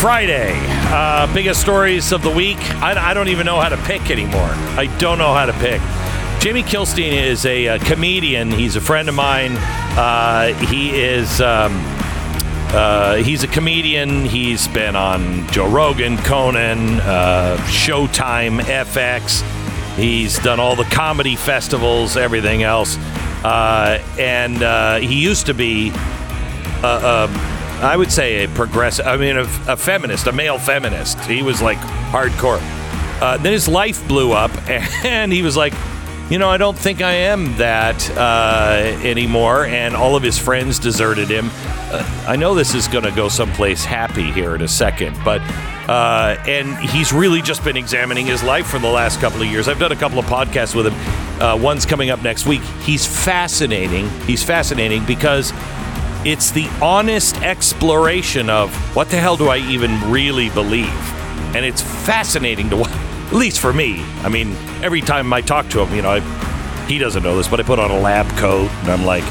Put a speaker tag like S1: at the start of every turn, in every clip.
S1: Friday. Uh, biggest stories of the week. I, I don't even know how to pick anymore. I don't know how to pick. Jamie Kilstein is a, uh comedian. He's a friend of mine. Uh, he is. Um, uh, he's a comedian. He's been on Joe Rogan, Conan, uh, Showtime, FX. He's done all the comedy festivals, everything else. Uh, and he used to be, uh, uh, I would say, a progressive, I mean, a, a feminist, a male feminist. He was like hardcore. Uh, then his life blew up, and he was like, you know, I don't think I am that uh, anymore. And all of his friends deserted him. Uh, I know this is going to go someplace happy here in a second, but uh, and he's really just been examining his life for the last couple of years. I've done a couple of podcasts with him. Uh, one's coming up next week. He's fascinating. He's fascinating because it's the honest exploration of what the hell do I even really believe, and it's fascinating to watch. At least for me. I mean, every time I talk to him, you know, I, he doesn't know this, but I put on a lab coat and I'm like,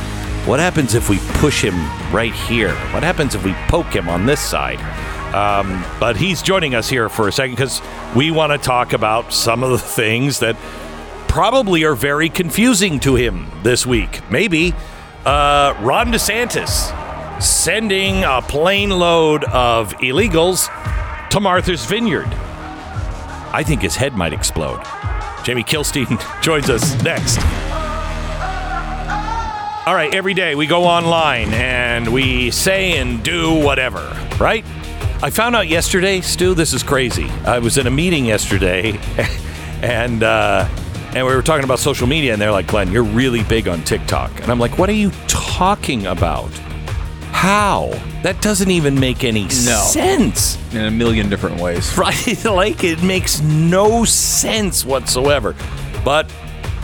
S1: what happens if we push him right here? What happens if we poke him on this side? Um, but he's joining us here for a second because we want to talk about some of the things that probably are very confusing to him this week. Maybe uh, Ron DeSantis sending a plane load of illegals to Martha's Vineyard. I think his head might explode. Jamie Kilstein joins us next. All right, every day we go online and we say and do whatever, right? I found out yesterday, Stu, this is crazy. I was in a meeting yesterday and uh, and we were talking about social media and they're like, "Glenn, you're really big on TikTok." And I'm like, "What are you talking about?" How? That doesn't even make any sense.
S2: in a million different ways.
S1: Right? like it makes no sense whatsoever. But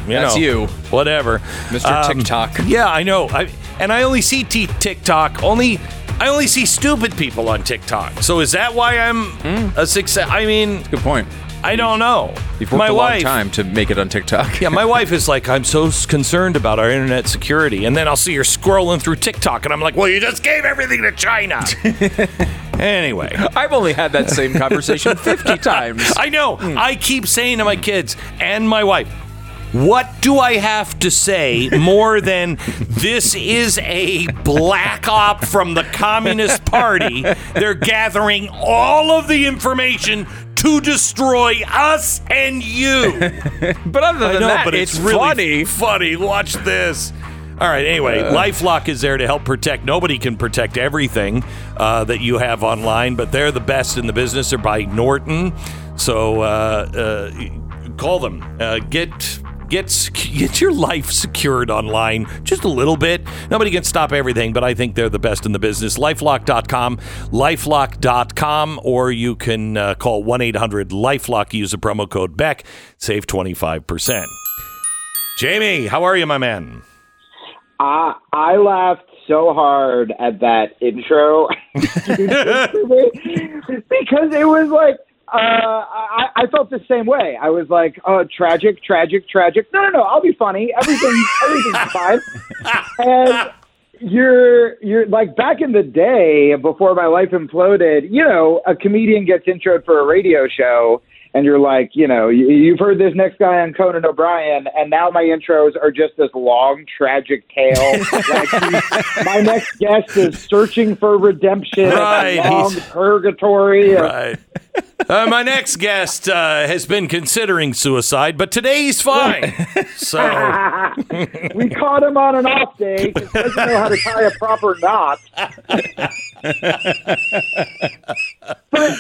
S1: you
S2: That's
S1: know,
S2: you.
S1: Whatever,
S2: Mr. TikTok.
S1: Yeah, I know. I and I only see t- TikTok. Only I only see stupid people on TikTok. So is that why I'm
S2: Hmm.
S1: a success? I mean,
S2: Good point.
S1: I don't know.
S2: You've worked
S1: My
S2: a long
S1: wife,
S2: time to make it on TikTok.
S1: yeah, my wife is like, I'm so concerned about our internet security. And then I'll see her scrolling through TikTok, and I'm like, well, you just gave everything to China. anyway.
S2: I've only had that same conversation 50 times.
S1: I know. Hmm. I keep saying to my kids and my wife, what do I have to say more than this is a black op from the Communist Party? They're gathering all of the information to destroy us and you.
S2: But other
S1: I
S2: than
S1: know,
S2: that,
S1: but
S2: it's,
S1: it's, really
S2: funny.
S1: funny. Watch this. All right. Anyway, LifeLock is there to help protect. Nobody can protect everything uh, that you have online, but they're the best in the business. They're by Norton, so uh, uh, call them. Uh, get. Get, get your life secured online just a little bit. Nobody can stop everything, but I think they're the best in the business. Lifelock.com, lifelock.com, or you can uh, call 1 800 Lifelock, use the promo code BECK, save 25%. Jamie, how are you, my man?
S3: I I laughed so hard at that intro because it was like uh, I, I felt the same way. I was like, "Oh, tragic, tragic, tragic." No, no, no. I'll be funny. Everything, everything's fine. And you're you're like back in the day before my life imploded. You know, a comedian gets introed for a radio show. And you're like, you know, you, you've heard this next guy on Conan O'Brien, and now my intros are just this long, tragic tale. like my next guest is searching for redemption,
S1: Right,
S3: a long
S1: he's-
S3: purgatory.
S1: Right. Uh, my next guest uh, has been considering suicide, but today he's fine. So,
S3: we caught him on an off day because he doesn't know how to tie a proper knot. but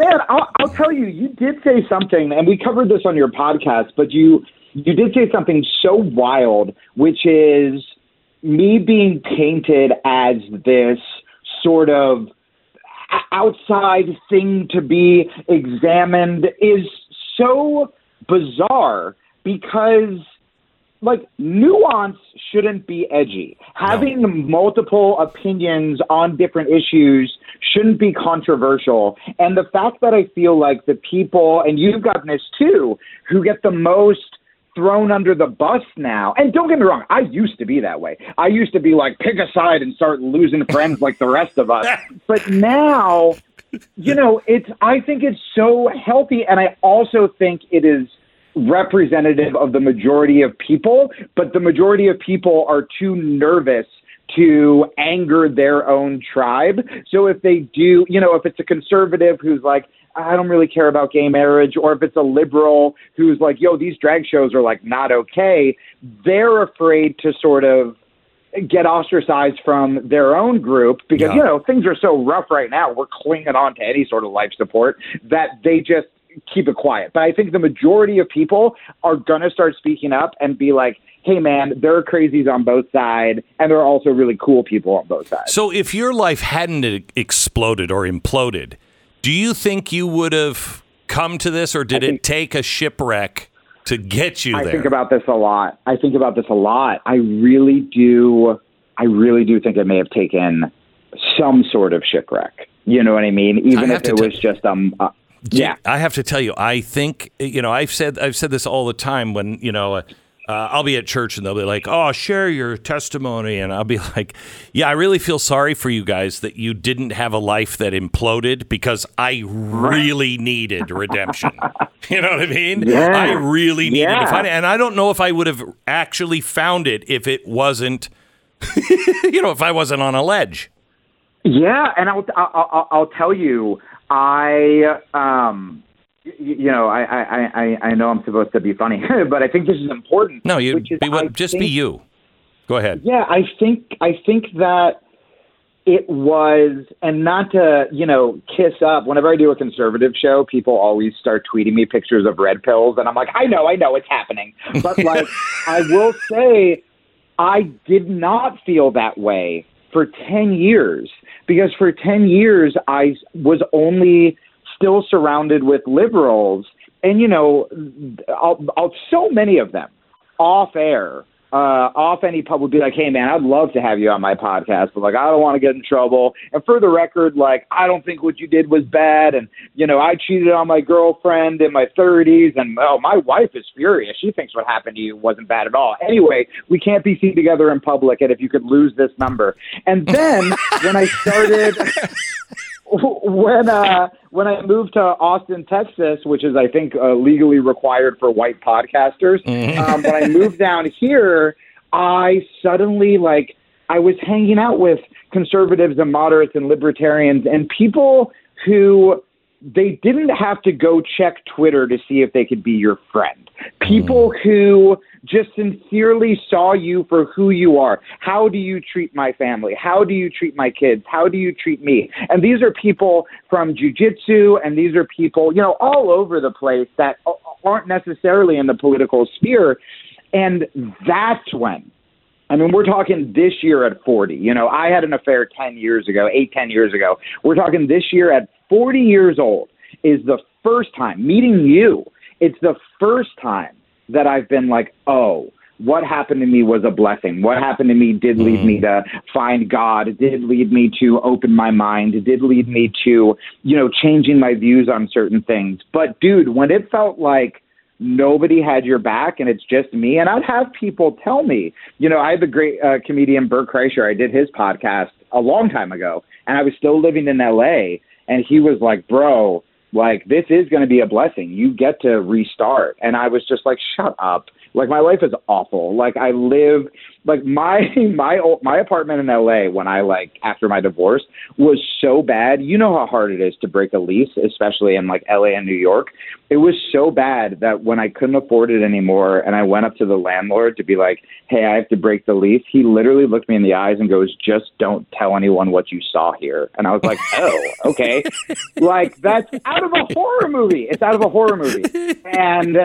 S3: man, I'll, I'll tell you, you did say something, and we covered this on your podcast. But you you did say something so wild, which is me being painted as this sort of outside thing to be examined is so bizarre because like nuance shouldn't be edgy. Having multiple opinions on different issues shouldn't be controversial. And the fact that I feel like the people, and you've gotten this too, who get the most thrown under the bus now. And don't get me wrong, I used to be that way. I used to be like pick a side and start losing friends like the rest of us. But now, you know, it's I think it's so healthy and I also think it is representative of the majority of people, but the majority of people are too nervous to anger their own tribe. So if they do, you know, if it's a conservative who's like, I don't really care about gay marriage, or if it's a liberal who's like, yo, these drag shows are like not okay, they're afraid to sort of get ostracized from their own group because,
S1: Yeah.
S3: you know, things are so rough right now. We're clinging on to any sort of life support that they just keep it quiet. But I think the majority of people are going to start speaking up and be like, hey, man, there are crazies on both sides, and there are also really cool people on both sides.
S1: So if your life hadn't exploded or imploded, do you think you would have come to this, or did it take a shipwreck to get you
S3: I
S1: there?
S3: I think about this a lot. I think about this a lot. I really do. I really do think it may have taken some sort of shipwreck. You know what I mean? Even
S1: have
S3: if it
S1: tell-
S3: was just um. Uh, yeah.
S1: I have to tell you, I think you know. I've said I've said this all the time when you know. Uh, uh, I'll be at church and they'll be like, "Oh, share your testimony," and I'll be like, "Yeah, I really feel sorry for you guys that you didn't have a life that imploded because I really needed redemption. you know what I mean?
S3: Yeah.
S1: I really needed to find it, and I don't know if I would have actually found it if it wasn't, you know, if I wasn't on a ledge.
S3: Yeah, and I'll, I'll, I'll tell you, I um, you know, I, I I I know I'm supposed to be funny, but I think this is important.
S1: No, you be what,
S3: I
S1: just be you. Go ahead.
S3: Yeah, I think I think that it was, and not to you know kiss up. Whenever I do a conservative show, people always start tweeting me pictures of red pills, and I'm like, I know, I know, it's happening. But like, I will say, I did not feel that way for ten years because for ten years I was only still surrounded with liberals, and you know, I'll, I'll, so many of them off air, uh, off any pub would be like, "Hey man, I'd love to have you on my podcast, but like I don't want to get in trouble." And for the record, like I don't think what you did was bad, and you know I cheated on my girlfriend in my 30s, and oh my wife is furious. She thinks what happened to you wasn't bad at all. Anyway, we can't be seen together in public, and if you could lose this number, and then when I started. when uh when I moved to Austin, Texas, which is I think uh, legally required for white podcasters, um, when I moved down here, I suddenly like I was hanging out with conservatives and moderates and libertarians and people who they didn't have to go check Twitter to see if they could be your friend. People hmm. who just sincerely saw you for who you are. How do you treat my family? How do you treat my kids? How do you treat me? And these are people from jujitsu, and these are people, you know, all over the place that aren't necessarily in the political sphere. And that's when I mean, we're talking this year at 40. You know, I had an affair 10 years ago, eight, 10 years ago. We're talking this year at 40 years old is the first time meeting you. It's the first time that I've been like, oh, what happened to me was a blessing. What happened to me did lead me to find God. It did lead me to open my mind. It did lead me to, you know, changing my views on certain things. But dude, when it felt like nobody had your back and it's just me. And I'd have people tell me, you know, I had the great uh, comedian Bert Kreischer. I did his podcast a long time ago and I was still living in LA. And he was like, bro, like this is going to be a blessing. You get to restart. And I was just like, shut up. Like my life is awful. Like I live like my my old, my apartment in LA when I like after my divorce was so bad. You know how hard it is to break a lease, especially in like LA and New York. It was so bad that when I couldn't afford it anymore and I went up to the landlord to be like, "Hey, I have to break the lease." He literally looked me in the eyes and goes, "Just don't tell anyone what you saw here." And I was like, "Oh, okay." like that's out of a horror movie. It's out of a horror movie. And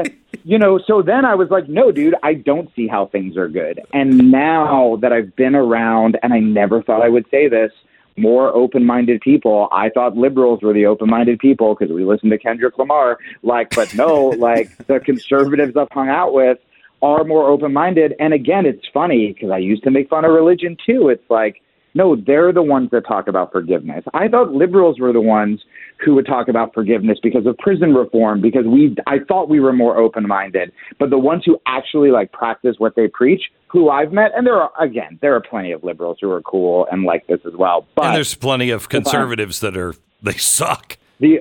S3: you know, so then I was like, "No, dude, I don't see how things are good." And now that I've been around and I never thought I would say this, more open-minded people. I thought liberals were the open-minded people because we listened to Kendrick Lamar. Like, but no, like the conservatives I've hung out with are more open minded. And again, it's funny because I used to make fun of religion too. It's like, no, they're the ones that talk about forgiveness. I thought liberals were the ones who would talk about forgiveness because of prison reform, because we I thought we were more open minded. But the ones who actually like practice what they preach, who I've met, and there are again, there are plenty of liberals who are cool and like this as well. But
S1: and there's plenty of conservatives that are they suck.
S3: The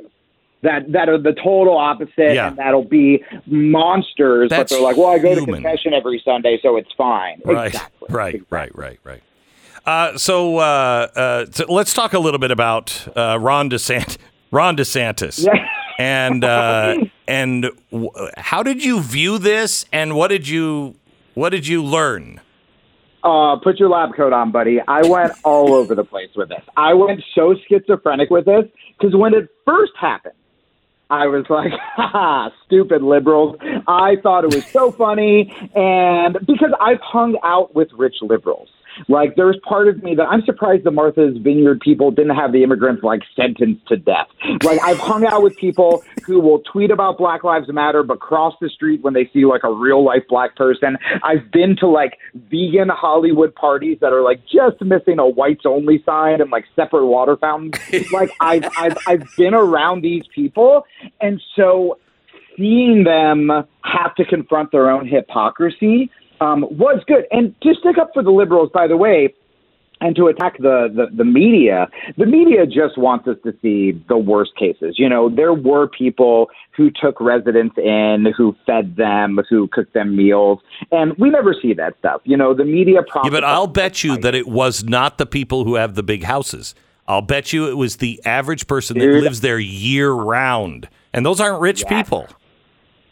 S3: that that are the total opposite,
S1: Yeah.
S3: and that'll be monsters.
S1: That's
S3: but they're like, well, I go to confession every Sunday, so it's fine.
S1: Right,
S3: Exactly.
S1: right, right, right, right. Uh, so, uh, uh, so let's talk a little bit about uh, Ron DeSantis. Ron DeSantis,
S3: Yeah.
S1: and uh, and w- how did you view this, and what did you what did you learn?
S3: Uh, put your lab coat on, buddy. I went all over the place with this. I went so schizophrenic with this because when it first happened, I was like, ha, stupid liberals. I thought it was so funny. And because I've hung out with rich liberals. Like, there's part of me that I'm surprised the Martha's Vineyard people didn't have the immigrants, like, sentenced to death. Like, I've hung out with people who will tweet about Black Lives Matter, but cross the street when they see, like, a real life black person. I've been to, like, vegan Hollywood parties that are, like, just missing a whites only sign and, like, separate water fountains. like, I've, I've, I've been around these people. And so seeing them have to confront their own hypocrisy um, was good. And to stick up for the liberals, by the way, and to attack the, the, the media, the media just wants us to see the worst cases. You know, there were people who took residents in, who fed them, who cooked them meals, and we never see that stuff. You know, the media
S1: Yeah, but I'll bet you that it was not the people who have the big houses. I'll bet you it was the average person that
S3: Dude.
S1: lives there year round, and those aren't rich people.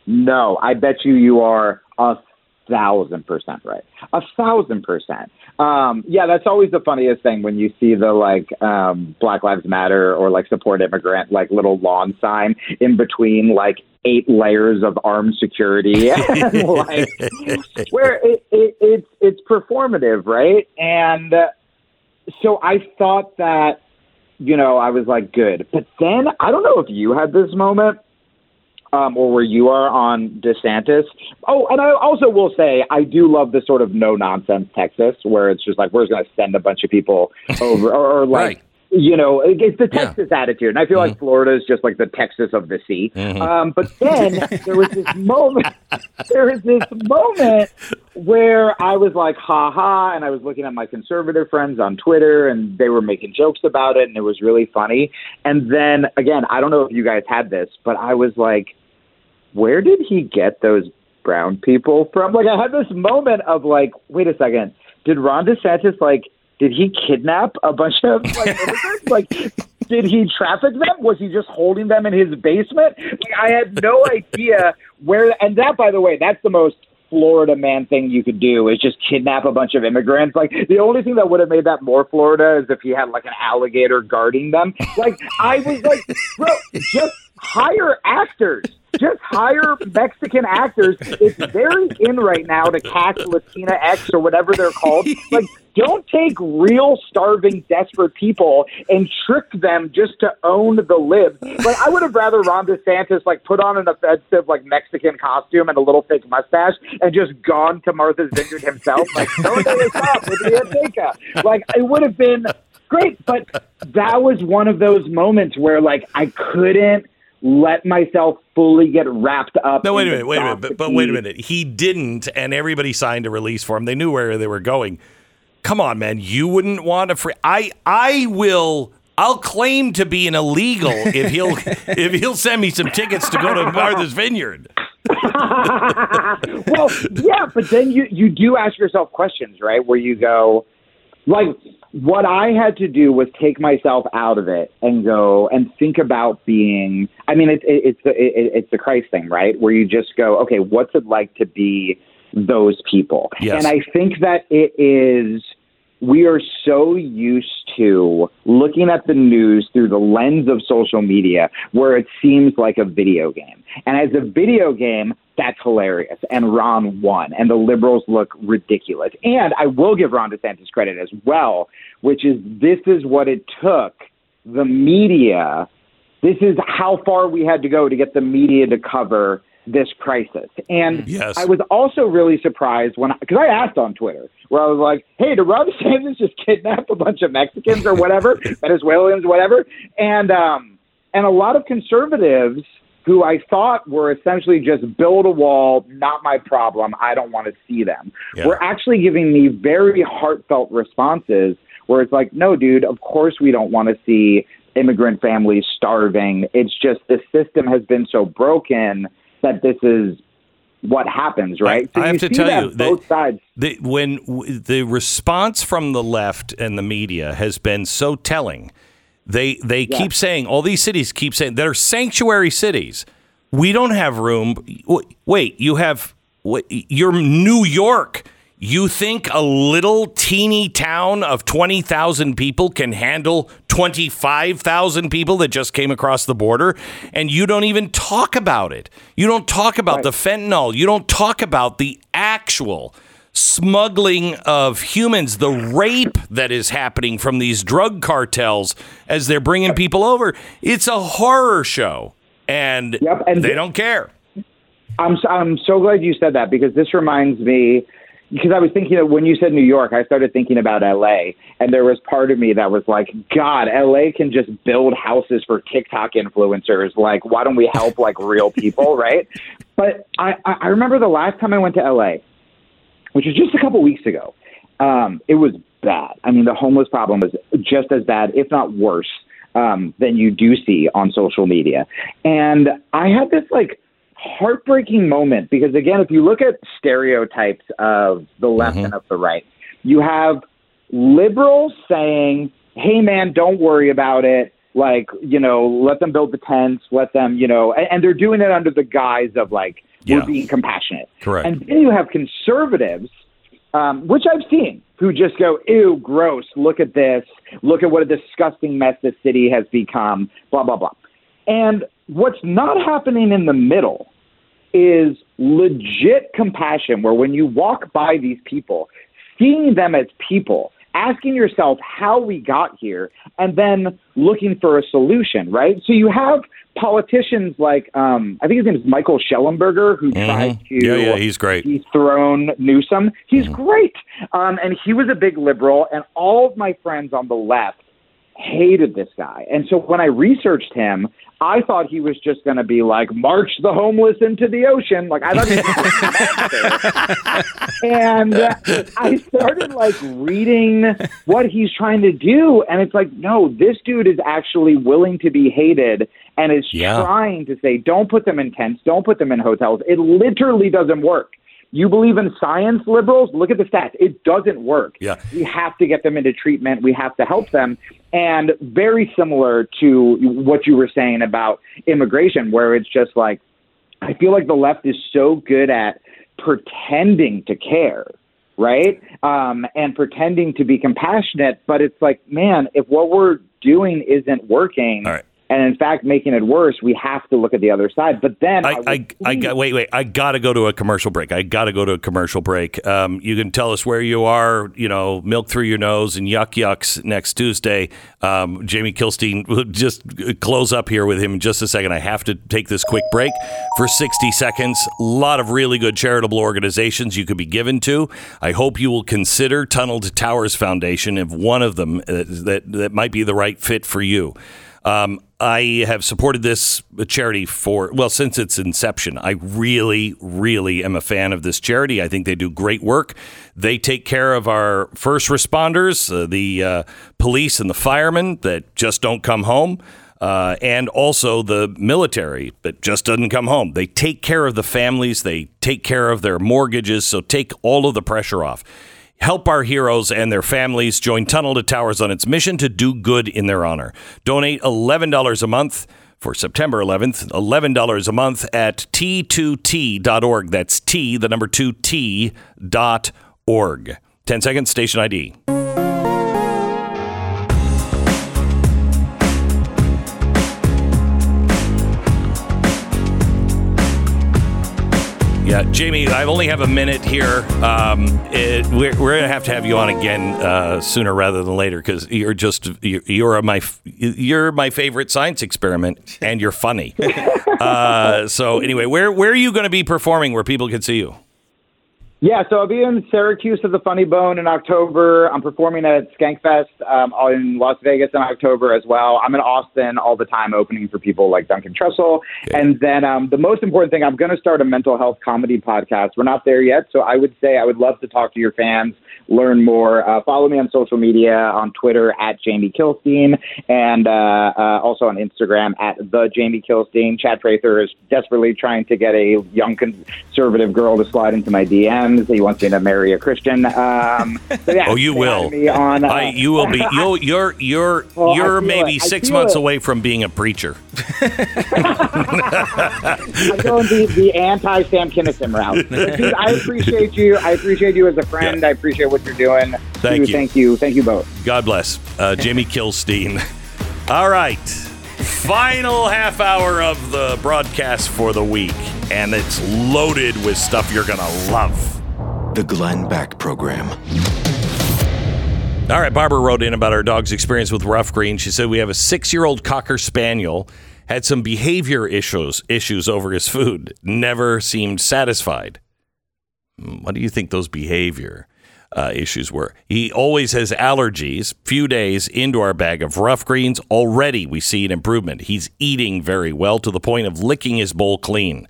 S3: No, I bet you you are a thousand percent right. A thousand percent. Um, yeah, that's always the funniest thing when you see the like um, Black Lives Matter or like support immigrant like little lawn sign in between like eight layers of armed security, and, like where it, it, it's it's performative, right? And uh, so I thought that you know I was like good, but then I don't know if you had this moment um, or where you are on DeSantis. Oh, and I also will say I do love the sort of no nonsense Texas where it's just like we're just going to send a bunch of people over, or, or like.
S1: Right.
S3: You know, it- it's the
S1: Yeah.
S3: Texas attitude, and I feel like Florida is just like the Texas of the sea. Um, but then there was this moment. There was this moment where I was like, "ha ha," and I was looking at my conservative friends on Twitter, and they were making jokes about it, and it was really funny. And then again, I don't know if you guys had this, but I was like, where did he get those brown people from? Like, I had this moment of like, wait a second, did Ron DeSantis like, did he kidnap a bunch of like immigrants? like, did he traffic them? Was he just holding them in his basement? Like, I had no idea where. And that, by the way, that's the most. Florida man thing you could do is just kidnap a bunch of immigrants. Like the only thing that would have made that more Florida is if he had like an alligator guarding them. Like I was like, bro, just hire actors. Just hire Mexican actors. It's very in right now to cast Latina X or whatever they're called. Like, don't take real starving, desperate people and trick them just to own the libs. Like, I would have rather Ron DeSantis like put on an offensive like Mexican costume and a little fake mustache and just gone to Martha's Vineyard himself. Like, don't the Azteca. Like, it would have been great. But that was one of those moments where like I couldn't let myself fully get wrapped up.
S1: No, wait a minute, wait a minute, but, but wait a minute. He didn't, and everybody signed a release for him. They knew where they were going. Come on, man. You wouldn't want to free. I I will. I'll claim to be an illegal if he'll if he'll send me some tickets to go to Martha's Vineyard.
S3: well, yeah, but then you you do ask yourself questions, right? Where you go, like, what I had to do was take myself out of it and go and think about being. I mean, it's it, it's the it, it's the Christ thing, right? Where you just go, okay, what's it like to be those people?
S1: Yes.
S3: And I think that it is. We are so used to looking at the news through the lens of social media where it seems like a video game. And as a video game, that's hilarious. And Ron won, and the liberals look ridiculous. And I will give Ron DeSantis credit as well, which is this is what it took the media. This is how far we had to go to get the media to cover this crisis. And
S1: Yes.
S3: I was also really surprised when because I asked on Twitter where I was like, "Hey, did Rob DeSantis just kidnap a bunch of Mexicans or whatever, Venezuelans, whatever?" And um, and a lot of conservatives who I thought were essentially just build a wall, not my problem, I don't want to see them,
S1: Yeah.
S3: were actually giving me very heartfelt responses where it's like, no, dude, of course we don't want to see immigrant families starving. It's just the system has been so broken that this is what happens, right?
S1: I have to tell you that-
S3: both sides.
S1: The, when w- the response from the left and the media has been so telling, they they keep saying all these cities keep saying that are sanctuary cities. We don't have room. Wait, you have you're New York. You think a little teeny town of 20,000 people can handle 25,000 people that just came across the border and you don't even talk about it. You don't talk about the fentanyl. You don't talk about the actual smuggling of humans, the rape that is happening from these drug cartels as they're bringing people over. It's a horror show and,
S3: Yep, and
S1: they
S3: th-
S1: don't care.
S3: I'm so, I'm so glad you said that because this reminds me because I was thinking of when you said New York, I started thinking about LA, and there was part of me that was like, God, LA can just build houses for TikTok influencers. Like, why don't we help like real people, right? But I I I remember the last time I went to LA, which was just a couple weeks ago. Um, it was bad. I mean, the homeless problem was just as bad, if not worse, um, than you do see on social media. And I had this like heartbreaking moment because, again, if you look at stereotypes of the left and of the right, you have liberals saying, hey, man, don't worry about it. Like, you know, let them build the tents, let them, you know, and, and they're doing it under the guise of like,
S1: Yeah.
S3: we're being compassionate.
S1: Correct.
S3: And then you have conservatives, um, which I've seen, who just go, ew, gross, look at this, look at what a disgusting mess this city has become, blah, blah, blah. And what's not happening in the middle is legit compassion, where when you walk by these people, seeing them as people, asking yourself how we got here, and then looking for a solution, right? So you have politicians like, um, I think his name is Michael Shellenberger, who tried to
S1: Mm-hmm. Yeah, yeah, he's great.
S3: dethrone Newsom. He's
S1: Mm-hmm.
S3: great. Um, and he was a big liberal, and all of my friends on the left hated this guy. And so when I researched him, I thought he was just going to be like, march the homeless into the ocean. Like, I thought he was And uh, I started like reading what he's trying to do. And it's like, no, this dude is actually willing to be hated and is
S1: Yeah.
S3: trying to say, don't put them in tents, don't put them in hotels. It literally doesn't work. You believe in science, liberals? Look at the stats. It doesn't work.
S1: Yeah.
S3: We have to get them into treatment. We have to help them. And very similar to what you were saying about immigration, where it's just like, I feel like the left is so good at pretending to care, right? Um, and pretending to be compassionate. But it's like, man, if what we're doing isn't working,
S1: All right.
S3: And in fact making it worse, we have to look at the other side. But then
S1: I, I, I got wait wait I got to go to a commercial break. I got to go to a commercial break. Um, you can tell us where you are. You know, milk through your nose and yuck yucks next Tuesday. Um, Jamie Kilstein will just close up here with him in just a second. I have to take this quick break for sixty seconds. A lot of really good charitable organizations you could be given to. I hope you will consider Tunnel to Towers Foundation if one of them uh, that that might be the right fit for you. Um, I have supported this charity for, well, since its inception. I really, really am a fan of this charity. I think they do great work. They take care of our first responders, uh, the uh, police and the firemen that just don't come home. Uh, and also the military that just doesn't come home. They take care of the families, they take care of their mortgages, so take all of the pressure off. Help our heroes and their families join Tunnel to Towers on its mission to do good in their honor. Donate $11 a month for September 11th, $11 a month at t2t.org. That's T, the number 2t dot org. 10 seconds, station ID. Yeah, Jamie, I only have a minute here. Um, it, we're we're going to have to have you on again uh, sooner rather than later because you're just you're, you're my you're my favorite science experiment, and you're funny. uh, so anyway, where where are you going to be performing where people can see you?
S3: Yeah, so I'll be in Syracuse at the Funny Bone in October. I'm performing at Skankfest um, in Las Vegas in October as well. I'm in Austin all the time, opening for people like Duncan Trussell. And then um, the most important thing, I'm going to start a mental health comedy podcast. We're not there yet, so I would say I would love to talk to your fans, learn more. Uh, follow me on social media on Twitter at Jamie Kilstein and uh, uh, also on Instagram at the Jamie Kilstein. Chad Prather is desperately trying to get a young conservative girl to slide into my DMs. He wants me to marry a Christian. Um, so yeah,
S1: Oh, you will.
S3: On, uh,
S1: I, you will be. You'll, you're you're
S3: Well,
S1: you're maybe
S3: it.
S1: Six months
S3: it.
S1: away from being a preacher.
S3: I'm going the, the anti Sam Kinison route. I appreciate you. I appreciate you as a friend.
S1: Yeah.
S3: I appreciate what you're doing.
S1: Thank you.
S3: Thank you. Thank you both.
S1: God bless. Uh, Jamie Kilstein. All right. Final half hour of the broadcast for the week, and it's loaded with stuff you're going to love.
S4: The Glenn Beck Program.
S1: All right, Barbara wrote in about our dog's experience with Rough Green. She said we have a six-year-old cocker spaniel had some behavior issues issues over his food. Never seemed satisfied. Hmm, What do you think those behavior uh, issues were? He always has allergies. Few days into our bag of rough greens, already we see an improvement. He's eating very well to the point of licking his bowl clean.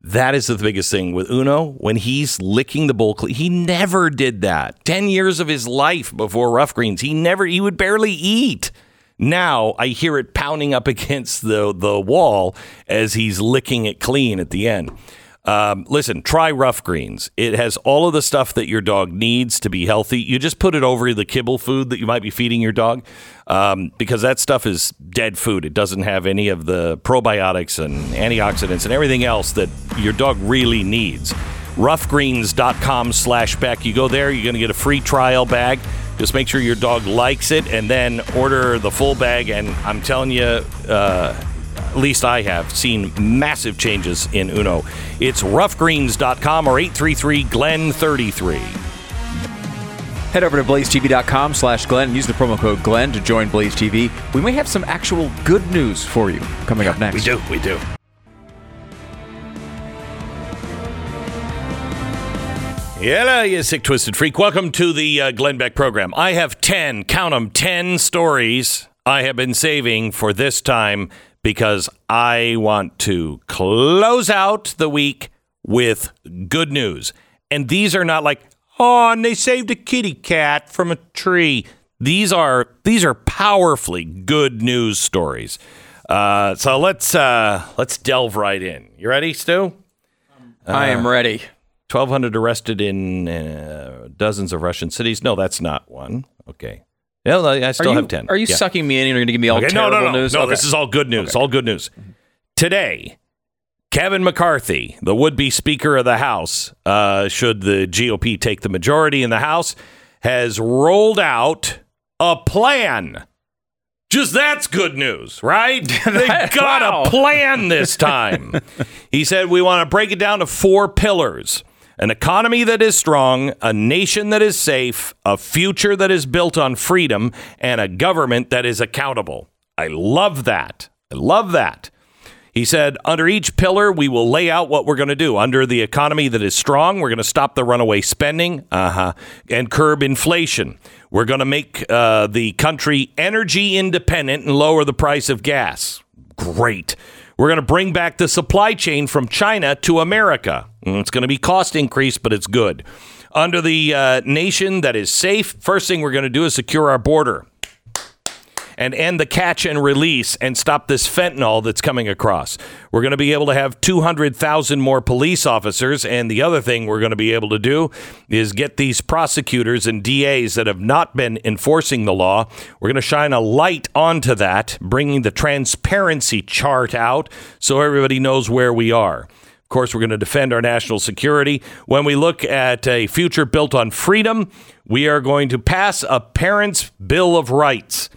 S1: That is the biggest thing with Uno. When he's licking the bowl clean, he never did that. 10 years of his life before Rough Greens, he never, he would barely eat. Now I hear it pounding up against the, the wall as he's licking it clean at the end. Um, listen, try Rough Greens. It has all of the stuff that your dog needs to be healthy. You just put it over the kibble food that you might be feeding your dog um, because that stuff is dead food. It doesn't have any of the probiotics and antioxidants and everything else that your dog really needs. Roughgreens.com slash Beck. You go there, you're going to get a free trial bag. Just make sure your dog likes it and then order the full bag. And I'm telling you, uh, at least I have seen massive changes in Uno. It's roughgreens.com or 833 Glen 33.
S2: Head over to blazetv.com slash Glenn and use the promo code Glenn to join Blaze TV. We may have some actual good news for you coming up next.
S1: We do, we do. Hello, you sick, twisted freak. Welcome to the uh, Glenn Beck program. I have 10, count them, 10 stories I have been saving for this time because I want to close out the week with good news. And these are not like, oh, and they saved a kitty cat from a tree. These are these are powerfully good news stories. Uh, so let's uh, let's delve right in. You ready, Stu?
S2: I am ready.
S1: 1,200 arrested in uh, dozens of Russian cities. No, that's not one. Okay. Yeah, I still
S2: you,
S1: have 10.
S2: Are you
S1: Yeah.
S2: sucking me in and you're going to give me all
S1: Okay, no,
S2: terrible
S1: no, no.
S2: news?
S1: No,
S2: Okay.
S1: this is all good news. All good news. Today, Kevin McCarthy, the would be Speaker of the House, uh, should the GOP take the majority in the House, has rolled out a plan. Just that's good news, right? They got
S2: Wow.
S1: a plan this time. he said, We want to break it down to four pillars an economy that is strong, a nation that is safe, a future that is built on freedom, and a government that is accountable. I love that. I love that. He said, under each pillar, we will lay out what we're going to do. Under the economy that is strong, we're going to stop the runaway spending uh-huh, and curb inflation. We're going to make uh, the country energy independent and lower the price of gas. Great. We're going to bring back the supply chain from China to America. Mm, It's going to be cost increase, but it's good. Under the uh, nation that is safe, first thing we're going to do is secure our border and end the catch and release and stop this fentanyl that's coming across. We're going to be able to have 200,000 more police officers. And the other thing we're going to be able to do is get these prosecutors and DAs that have not been enforcing the law. We're going to shine a light onto that, bringing the transparency chart out so everybody knows where we are. Of course, we're going to defend our national security. When we look at a future built on freedom, we are going to pass a Parents' Bill of Rights.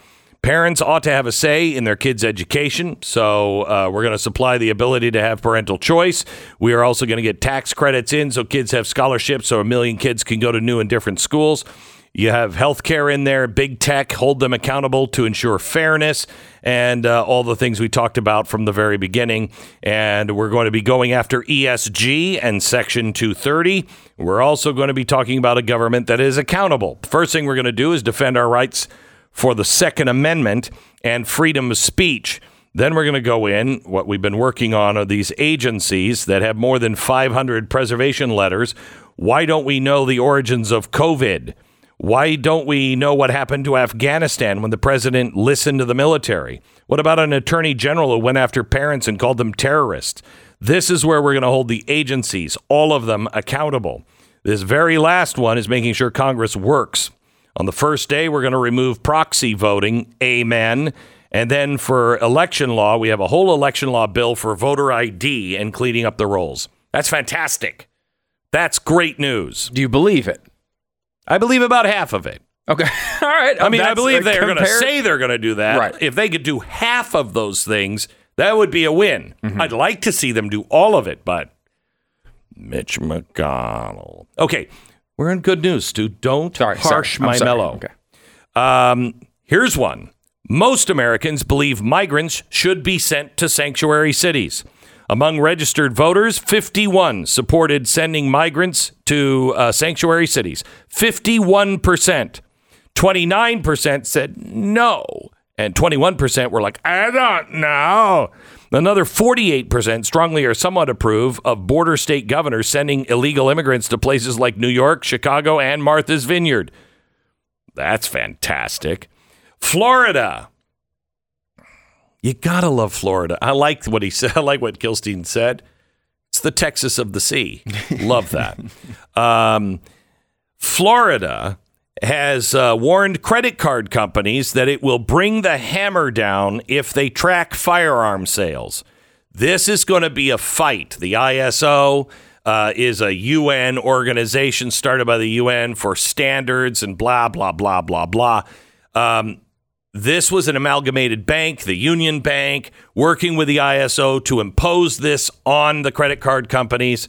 S1: Parents ought to have a say in their kids' education, so uh, we're going to supply the ability to have parental choice. We are also going to get tax credits in so kids have scholarships, so a million kids can go to new and different schools. You have healthcare in there, big tech, hold them accountable to ensure fairness, and uh, all the things we talked about from the very beginning. And we're going to be going after ESG and Section 230. We're also going to be talking about a government that is accountable. First thing we're going to do is defend our rights for the Second Amendment and freedom of speech. Then we're going to go in. What we've been working on are these agencies that have more than 500 preservation letters. Why don't we know the origins of COVID? Why don't we know what happened to Afghanistan when the president listened to the military? What about an attorney general who went after parents and called them terrorists? This is where we're going to hold the agencies, all of them, accountable. This very last one is making sure Congress works. On the first day, we're going to remove proxy voting. Amen. And then for election law, we have a whole election law bill for voter ID and cleaning up the rolls. That's fantastic. That's great news.
S2: Do you believe it?
S1: I believe about half of it.
S2: Okay. All right.
S1: I mean, I believe they're going to say they're going to do that.
S2: Right.
S1: If they could do half of those things, that would be a win.
S2: Mm-hmm.
S1: I'd like to see them do all of it, but Mitch McConnell. Okay, we're in good news, Stu. Don't
S2: Sorry, sorry.
S1: harsh
S2: I'm
S1: my
S2: sorry.
S1: mellow.
S2: Okay.
S1: Um, here's one. Most Americans believe migrants should be sent to sanctuary cities. Among registered voters, 51 supported sending migrants to uh, sanctuary cities. 51%. 29% said no. And 21% were like, I don't know. Another 48% strongly or somewhat approve of border state governors sending illegal immigrants to places like New York, Chicago, and Martha's Vineyard. That's fantastic. Florida. You gotta love Florida. I like what he said. I like what Kilstein said. It's the Texas of the sea. love that. Um, Florida has uh, warned credit card companies that it will bring the hammer down if they track firearm sales. This is going to be a fight. The ISO uh, is a UN organization started by the UN for standards and blah, blah, blah, blah, blah. Um, this was an amalgamated bank, the Union Bank, working with the ISO to impose this on the credit card companies.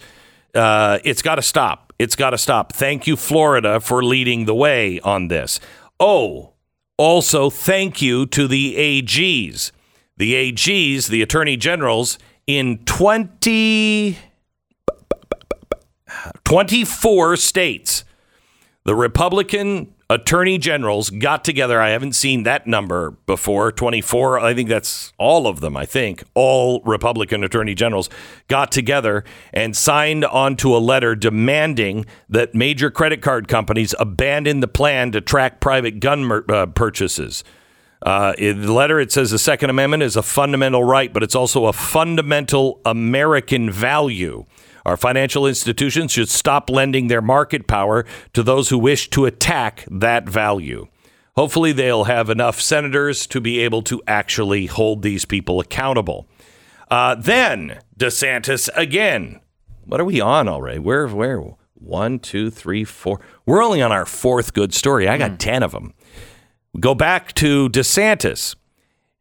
S1: Uh, it's got to stop. It's got to stop. Thank you, Florida, for leading the way on this. Oh, also, thank you to the AGs. The AGs, the attorney generals, in 20, 24 states, the Republican attorney generals got together. I haven't seen that number before 24. I think that's all of them, I think. All Republican attorney generals got together and signed onto a letter demanding that major credit card companies abandon the plan to track private gun mer- uh, purchases. Uh, in the letter, it says the Second Amendment is a fundamental right, but it's also a fundamental American value. Our financial institutions should stop lending their market power to those who wish to attack that value. Hopefully, they'll have enough senators to be able to actually hold these people accountable. Uh, then DeSantis again. What are we on already? Where, where? One, two, three, four. We're only on our fourth good story. I got 10 of them. Go back to DeSantis.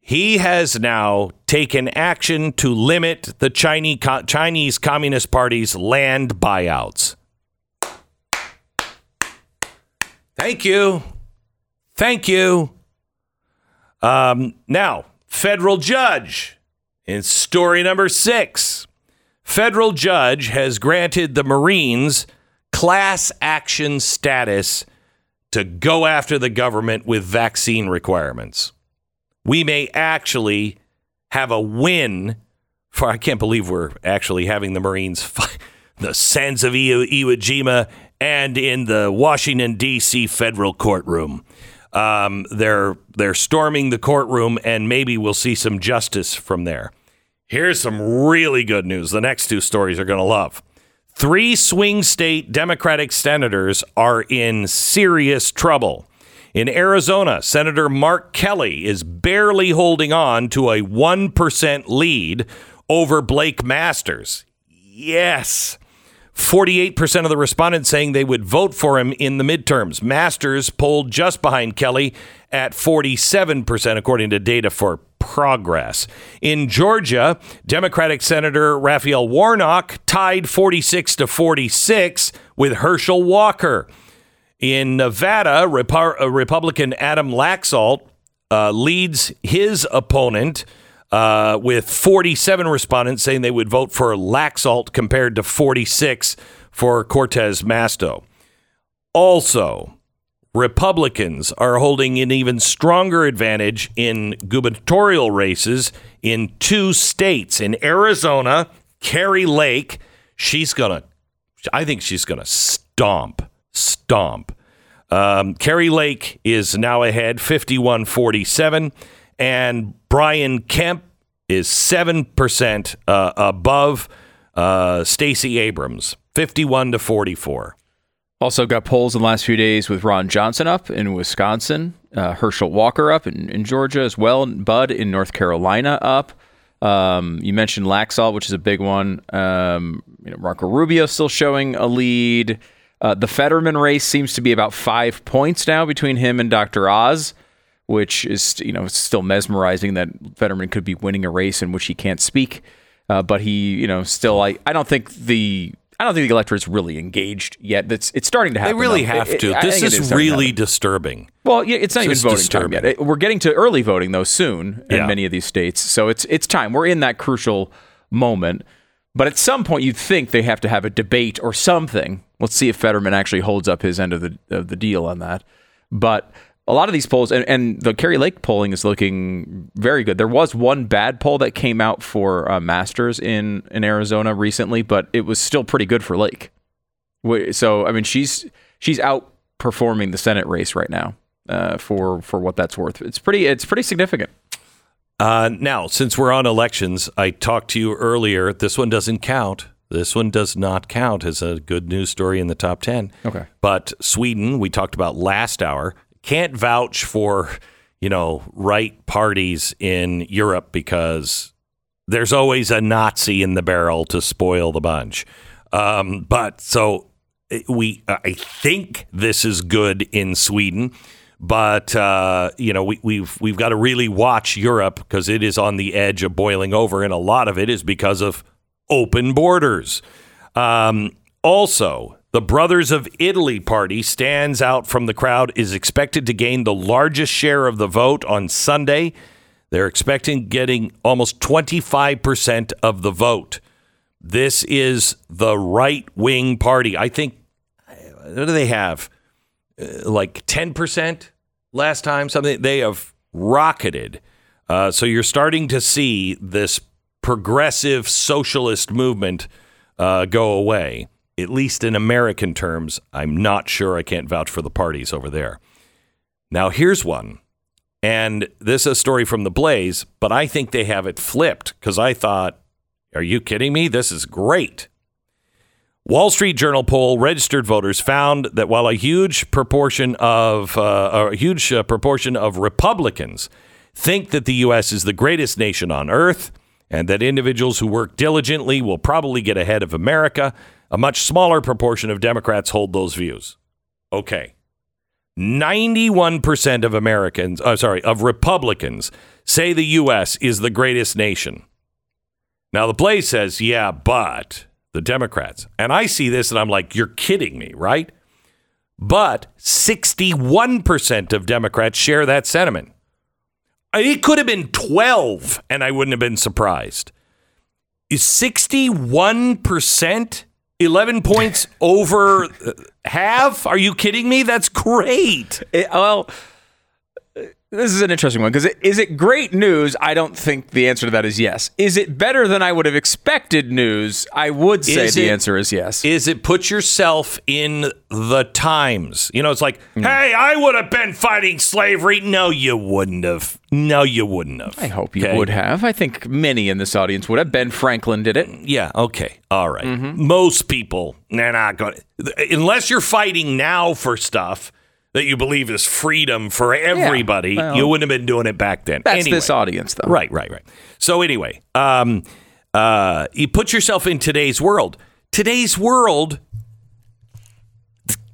S1: He has now taken action to limit the Chinese, Chinese Communist Party's land buyouts. Thank you. Thank you. Um, now, federal judge in story number six. Federal judge has granted the Marines class action status to go after the government with vaccine requirements. We may actually have a win for, I can't believe we're actually having the Marines fight the sands of Iwo, Iwo Jima and in the Washington, D.C. federal courtroom. Um, they're, they're storming the courtroom, and maybe we'll see some justice from there. Here's some really good news. The next two stories are going to love. Three swing state Democratic senators are in serious trouble. In Arizona, Senator Mark Kelly is barely holding on to a 1% lead over Blake Masters. Yes. 48% of the respondents saying they would vote for him in the midterms. Masters pulled just behind Kelly at 47%, according to data for progress. In Georgia, Democratic Senator Raphael Warnock tied 46 to 46 with Herschel Walker. In Nevada, uh, Republican Adam Laxalt uh, leads his opponent uh, with 47 respondents saying they would vote for Laxalt compared to 46 for Cortez Masto. Also, Republicans are holding an even stronger advantage in gubernatorial races in two states. In Arizona, Kari Lake, she's going to, I think she's going to stomp, stomp. Um, Kari Lake is now ahead 51 47, and Brian Kemp is 7% uh, above uh, Stacey Abrams, 51 to 44.
S2: Also got polls in the last few days with Ron Johnson up in Wisconsin, uh, Herschel Walker up in, in, Georgia as well, Budd in North Carolina up. Um, you mentioned Laxalt, which is a big one. Um, you know, Marco Rubio still showing a lead. Uh, the Fetterman race seems to be about five points now between him and Dr. Oz, which is you know still mesmerizing that Fetterman could be winning a race in which he can't speak. Uh, but he, you know, still I, I don't think the I don't think the electorate's really engaged yet. That's it's starting to happen.
S1: They really
S2: though.
S1: have
S2: It-
S1: to.
S2: it-
S1: this is,
S2: is
S1: really disturbing.
S2: well. Yeah, it's not even voting time yet. It- we're getting to early voting though soon in
S1: Yeah.
S2: many of these states, so it's it's time. We're in that crucial moment. But at some point, you'd think they have to have a debate or something. Let's see if Fetterman actually holds up his end of the of the deal on that. But a lot of these polls, and, and the Kari Lake polling is looking very good. There was one bad poll that came out for uh, Masters in in Arizona recently, but it was still pretty good for Lake. So I mean, she's she's outperforming the Senate race right now uh, for for what that's worth. It's pretty it's pretty significant.
S1: Uh, now, since we're on elections, I talked to you earlier. This one doesn't count. This one does not count as a good news story in the top 10.
S2: Okay.
S1: But Sweden, we talked about last hour, can't vouch for, you know, right parties in Europe because there's always a Nazi in the barrel to spoil the bunch. Um, but so eh, we, I think this is good in Sweden, but uh, you know we, we've we've got to really watch Europe because it is on the edge of boiling over, and a lot of it is because of open borders. Um, also, the Brothers of Italy party stands out from the crowd, is expected to gain the largest share of the vote on Sunday. They're expecting getting almost 25% of the vote. This is the right wing party. I think, what do they have? Uh, like 10% last time? Something they have rocketed. Uh, so you're starting to see this progressive socialist movement uh, go away, at least in American terms. I'm not sure. I can't vouch for the parties over there. Now, here's one. And this is a story from the Blaze, but I think they have it flipped because I thought, are you kidding me? This is great. Wall Street Journal poll registered voters found that while a huge proportion of uh, a huge uh, proportion of Republicans think that the U.S. is the greatest nation on earth, and that individuals who work diligently will probably get ahead of America, a much smaller proportion of Democrats hold those views. Okay. 91% of Americans, uh, sorry, of Republicans say the U.S. is the greatest nation. Now, the Blaze says, yeah, but the Democrats. And I see this and I'm like, you're kidding me, right? But 61% of Democrats share that sentiment. It could have been 12 and I wouldn't have been surprised. Is 61%? 11 points over uh, half? Are you kidding me? That's great.
S2: It- well, this is an interesting one because is it great news? I don't think the answer to that is yes. Is it better than I would have expected news? I would say
S1: Is
S2: the
S1: it-
S2: answer is yes.
S1: Is it put yourself in the times? You know, it's like, hey, I would have been fighting slavery. No, you wouldn't have. No, you wouldn't have.
S2: I hope you
S1: Okay?
S2: would have. I think many in this audience would have. Ben Franklin did it.
S1: Yeah. Okay. All right.
S2: Mm-hmm.
S1: Most people, they're not going unless you're fighting now for stuff that you believe is freedom for everybody,
S2: well-
S1: you wouldn't have been doing it back then.
S2: That's
S1: Anyway.
S2: this audience, though.
S1: Right, right, right. So anyway, um, uh, you put yourself in today's world. today's world,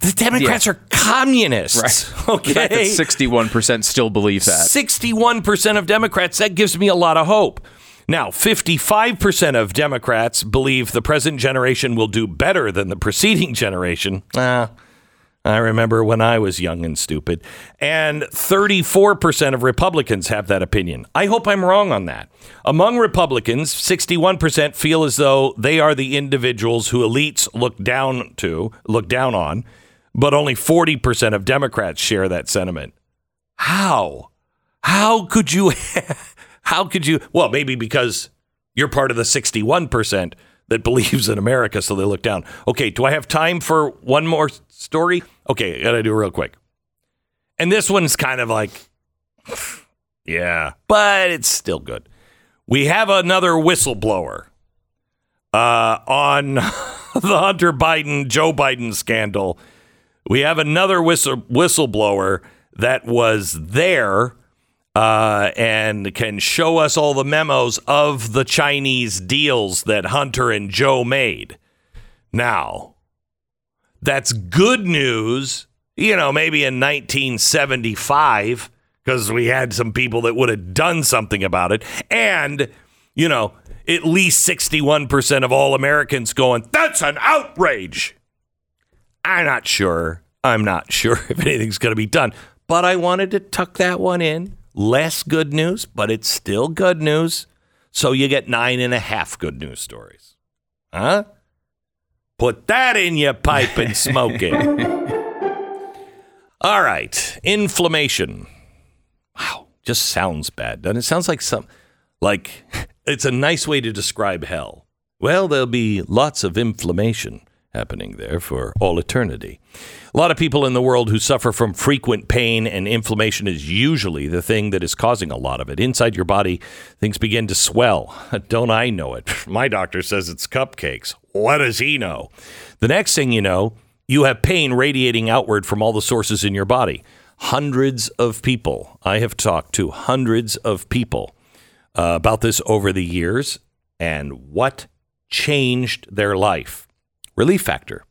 S1: the Democrats
S2: Yeah.
S1: are communists.
S2: Right.
S1: Okay.
S2: That 61% still believe that.
S1: 61% of Democrats, that gives me a lot of hope. Now, 55% of Democrats believe the present generation will do better than the preceding generation. Ah, I remember when I was young and stupid. And 34% of Republicans have that opinion. I hope I'm wrong on that. Among Republicans, 61% feel as though they are the individuals who elites look down to, look down on, but only 40% of Democrats share that sentiment. How? How could you how could you well maybe because you're part of the 61% that believes in America so they look down. Okay, do I have time for one more story? Okay, I got to do it real quick. And this one's kind of like yeah, but it's still good. We have another whistleblower uh, on the Hunter Biden Joe Biden scandal. We have another whistle, whistleblower that was there uh, and can show us all the memos of the Chinese deals that Hunter and Joe made. Now, that's good news, you know, maybe in 1975, because we had some people that would have done something about it. And, you know, at least 61% of all Americans going, that's an outrage. I'm not sure. I'm not sure if anything's going to be done. But I wanted to tuck that one in. Less good news, but it's still good news. So you get nine and a half good news stories. Huh? Put that in your pipe and smoke it. All right. Inflammation. Wow. Just sounds bad, doesn't it? Sounds like some, like it's a nice way to describe hell. Well, there'll be lots of inflammation happening there for all eternity. A lot of people in the world who suffer from frequent pain and inflammation is usually the thing that is causing a lot of it. Inside your body, things begin to swell. Don't I know it? My doctor says it's cupcakes. What does he know? The next thing you know, you have pain radiating outward from all the sources in your body. Hundreds of people, I have talked to hundreds of people uh, about this over the years and what changed their life. Relief Factor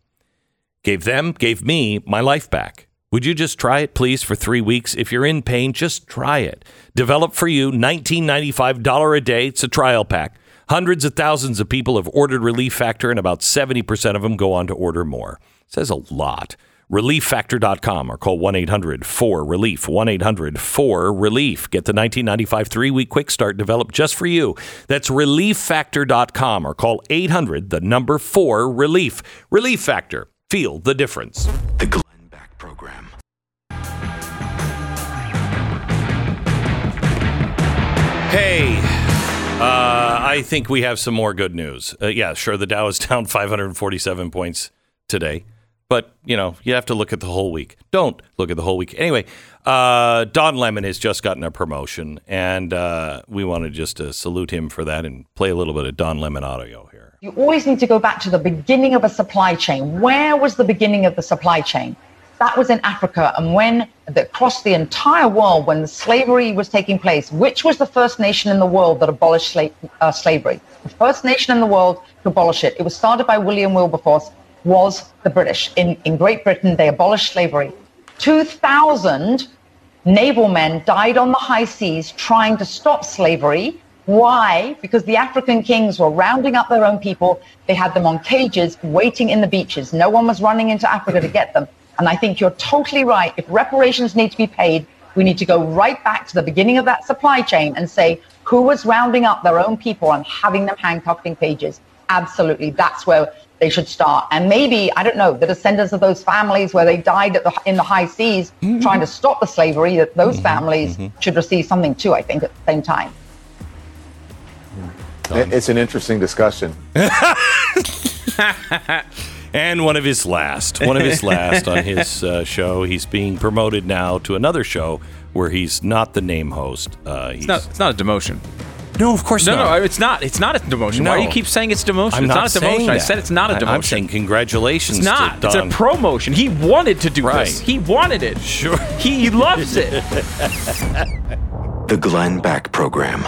S1: gave them, gave me my life back. Would you just try it, please, for three weeks? If you're in pain, just try it. Developed for you, $19.95 a day. It's a trial pack. Hundreds of thousands of people have ordered Relief Factor, and about 70% of them go on to order more. says a lot. ReliefFactor.com or call 1 800 4 Relief. 1 800 4 Relief. Get the 1995 three week quick start developed just for you. That's ReliefFactor.com or call 800 the number 4 Relief. Relief Factor. Feel the difference.
S4: The Glenn Beck Program.
S1: Hey, uh, I think we have some more good news. Uh, yeah, sure, the Dow is down 547 points today, but you know you have to look at the whole week. Don't look at the whole week. Anyway, uh, Don Lemon has just gotten a promotion, and uh, we wanted just to salute him for that and play a little bit of Don Lemon audio here.
S5: You always need to go back to the beginning of a supply chain. Where was the beginning of the supply chain? That was in Africa. And when the, across the entire world, when the slavery was taking place, which was the first nation in the world that abolished sla- uh, slavery? The first nation in the world to abolish it. It was started by William Wilberforce, was the British. In, in Great Britain, they abolished slavery. 2,000 naval men died on the high seas trying to stop slavery. Why? Because the African kings were rounding up their own people. They had them on cages waiting in the beaches. No one was running into Africa to get them. And I think you're totally right. If reparations need to be paid, we need to go right back to the beginning of that supply chain and say who was rounding up their own people and having them handcuffed in cages. Absolutely. That's where they should start. And maybe, I don't know, the descendants of those families where they died at the, in the high seas trying to stop the slavery, that those families should receive something too, I think, at the same time.
S6: It's an interesting discussion.
S1: And one of his last, one of his last on his uh, show. He's being promoted now to another show where he's not the name host. Uh, he's
S2: It's not, it's not a demotion.
S1: No, of course
S2: No,
S1: not.
S2: no, no, it's not. It's not a demotion. Why do you keep saying it's demotion?
S1: I'm
S2: it's
S1: not,
S2: not, a demotion. I
S1: that.
S2: said it's not a
S1: I-
S2: demotion.
S1: I'm saying congratulations.
S2: it's not. It's a promotion. He wanted to do
S1: Right.
S2: this. He wanted it.
S1: Sure.
S2: He loves it.
S4: The Glenn Beck Program.